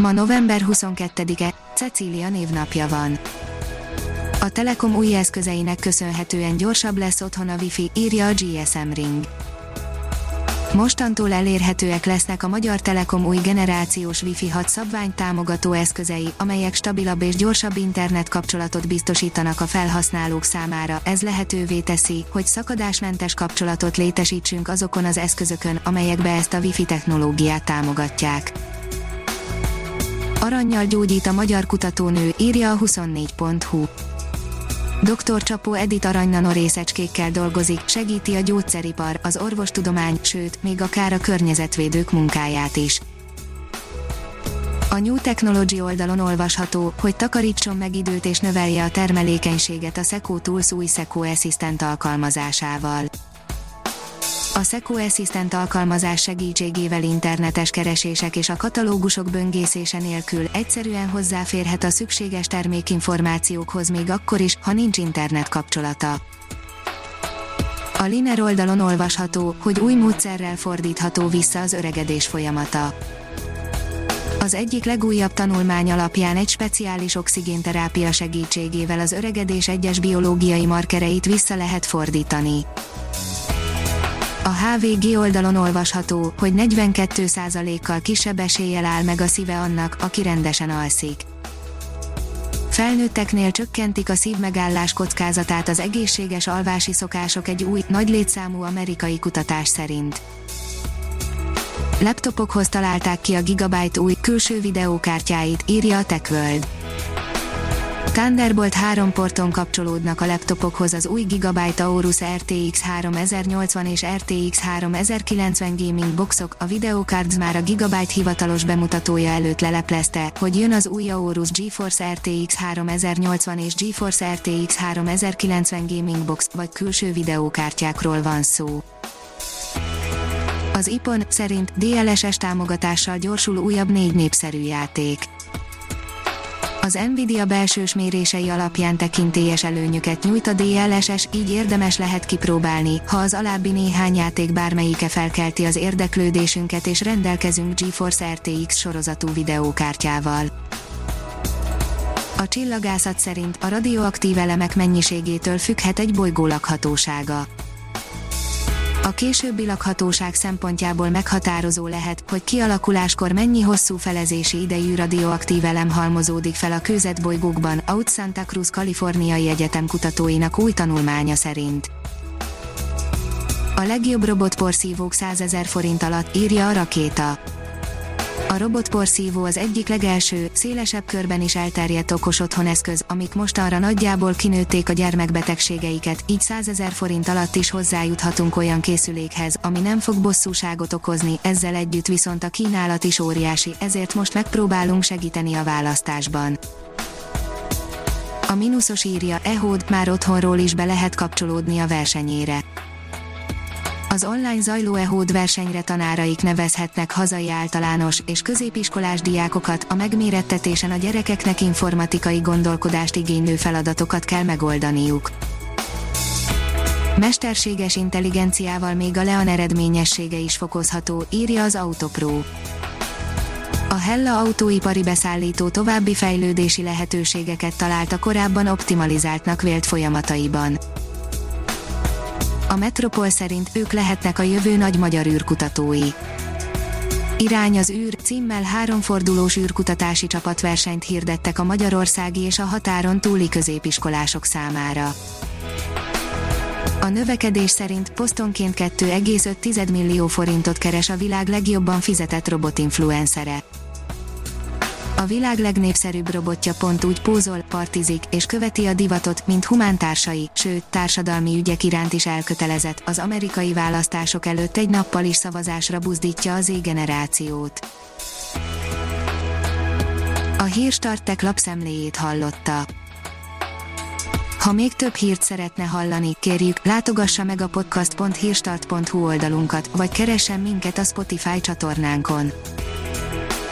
Ma november 22-e, Cecília névnapja van. A Telekom új eszközeinek köszönhetően gyorsabb lesz otthon a Wi-Fi, írja a GSM Ring. Mostantól elérhetőek lesznek a Magyar Telekom új generációs Wi-Fi 6 szabvány támogató eszközei, amelyek stabilabb és gyorsabb internet kapcsolatot biztosítanak a felhasználók számára. Ez lehetővé teszi, hogy szakadásmentes kapcsolatot létesítsünk azokon az eszközökön, amelyekbe ezt a Wi-Fi technológiát támogatják. Aranyjal gyógyít a magyar kutatónő, írja a 24.hu. Dr. Csapó Edith aranynano részecskékkel dolgozik, segíti a gyógyszeripar, az orvostudomány, sőt, még akár a környezetvédők munkáját is. A New Technology oldalon olvasható, hogy takarítson meg időt és növelje a termelékenységet a Seco Tools új Seco Assistant alkalmazásával. A Seco Assistant alkalmazás segítségével internetes keresések és a katalógusok böngészése nélkül egyszerűen hozzáférhet a szükséges termékinformációkhoz még akkor is, ha nincs internet kapcsolata. A Liner oldalon olvasható, hogy új módszerrel fordítható vissza az öregedés folyamata. Az egyik legújabb tanulmány alapján egy speciális oxigénterápia segítségével az öregedés egyes biológiai markereit vissza lehet fordítani. A HVG oldalon olvasható, hogy 42%-kal kisebb eséllyel áll meg a szíve annak, aki rendesen alszik. Felnőtteknél csökkentik a szívmegállás kockázatát az egészséges alvási szokások egy új, nagy létszámú amerikai kutatás szerint. Laptopokhoz találták ki a Gigabyte új, külső videókártyáit, írja a TechWorld. Thunderbolt 3 porton kapcsolódnak a laptopokhoz az új Gigabyte Aorus RTX 3080 és RTX 3090 gaming boxok, a Videocards már a Gigabyte hivatalos bemutatója előtt leleplezte, hogy jön az új Aorus GeForce RTX 3080 és GeForce RTX 3090 gaming box, vagy külső videókártyákról van szó. Az IPON szerint DLSS támogatással gyorsul újabb négy népszerű játék az Nvidia belsős mérései alapján tekintélyes előnyöket nyújt a DLSS, így érdemes lehet kipróbálni, ha az alábbi néhány játék bármelyike felkelti az érdeklődésünket és rendelkezünk GeForce RTX sorozatú videókártyával. A csillagászat szerint a radioaktív elemek mennyiségétől függhet egy bolygó lakhatósága a későbbi lakhatóság szempontjából meghatározó lehet, hogy kialakuláskor mennyi hosszú felezési idejű radioaktív elem halmozódik fel a kőzetbolygókban, Out Santa Cruz Kaliforniai Egyetem kutatóinak új tanulmánya szerint. A legjobb robotporszívók 100 ezer forint alatt írja a rakéta. A robotporszívó az egyik legelső, szélesebb körben is elterjedt okos otthoneszköz, amik mostanra nagyjából kinőtték a gyermekbetegségeiket, így 100 ezer forint alatt is hozzájuthatunk olyan készülékhez, ami nem fog bosszúságot okozni, ezzel együtt viszont a kínálat is óriási, ezért most megpróbálunk segíteni a választásban. A mínuszos írja, ehód már otthonról is be lehet kapcsolódni a versenyére az online zajló EHOD versenyre tanáraik nevezhetnek hazai általános és középiskolás diákokat, a megmérettetésen a gyerekeknek informatikai gondolkodást igénylő feladatokat kell megoldaniuk. Mesterséges intelligenciával még a Leon eredményessége is fokozható, írja az Autopro. A Hella autóipari beszállító további fejlődési lehetőségeket talált a korábban optimalizáltnak vélt folyamataiban a Metropol szerint ők lehetnek a jövő nagy magyar űrkutatói. Irány az űr címmel háromfordulós űrkutatási csapatversenyt hirdettek a magyarországi és a határon túli középiskolások számára. A növekedés szerint posztonként 2,5 millió forintot keres a világ legjobban fizetett robotinfluencere. A világ legnépszerűbb robotja pont úgy pózol, partizik és követi a divatot, mint humántársai, sőt, társadalmi ügyek iránt is elkötelezett. Az amerikai választások előtt egy nappal is szavazásra buzdítja az Z-generációt. A hírstartek lapszemléjét hallotta. Ha még több hírt szeretne hallani, kérjük, látogassa meg a podcast.hírstart.hu oldalunkat, vagy keressen minket a Spotify csatornánkon.